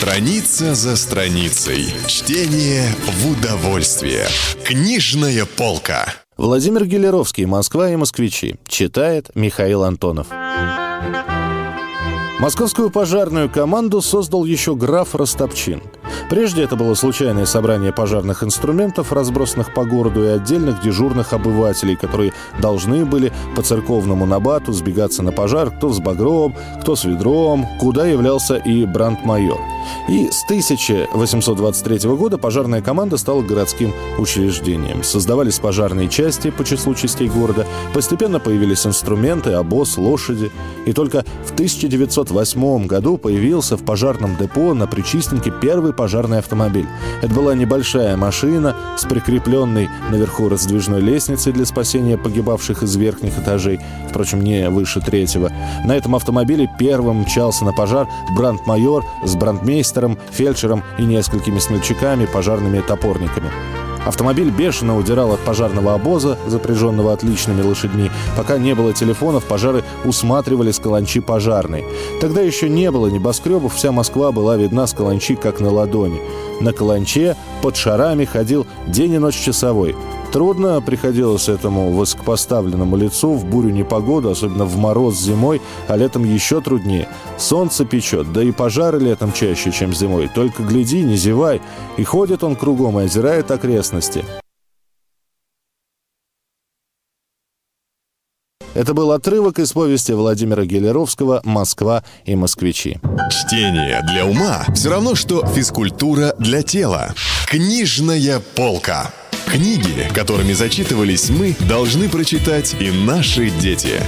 Страница за страницей. Чтение в удовольствие. Книжная полка. Владимир Гелеровский, Москва и москвичи. Читает Михаил Антонов. Московскую пожарную команду создал еще граф Ростопчин. Прежде это было случайное собрание пожарных инструментов, разбросанных по городу, и отдельных дежурных обывателей, которые должны были по церковному набату сбегаться на пожар кто с багром, кто с ведром, куда являлся и брандмайор. И с 1823 года пожарная команда стала городским учреждением. Создавались пожарные части по числу частей города, постепенно появились инструменты, обоз, лошади. И только в 1908 году появился в пожарном депо на Причистенке первый пожарный автомобиль. Это была небольшая машина с прикрепленной наверху раздвижной лестницей для спасения погибавших из верхних этажей, впрочем, не выше третьего. На этом автомобиле первым мчался на пожар брандмайор с брандмейстером, фельдшером и несколькими смельчаками, пожарными топорниками. Автомобиль бешено удирал от пожарного обоза, запряженного отличными лошадьми. Пока не было телефонов, пожары усматривали с каланчи пожарной. Тогда еще не было небоскребов, вся Москва была видна с каланчи как на ладони. На каланче под шарами ходил день и ночь часовой. Трудно приходилось этому высокопоставленному лицу в бурю непогоду, особенно в мороз зимой, а летом еще труднее. Солнце печет, да и пожары летом чаще, чем зимой. Только гляди, не зевай. И ходит он кругом и озирает окрестности. Это был отрывок из повести Владимира Гелеровского «Москва и москвичи». Чтение для ума все равно, что физкультура для тела. Книжная полка. Книги, которыми зачитывались мы, должны прочитать и наши дети.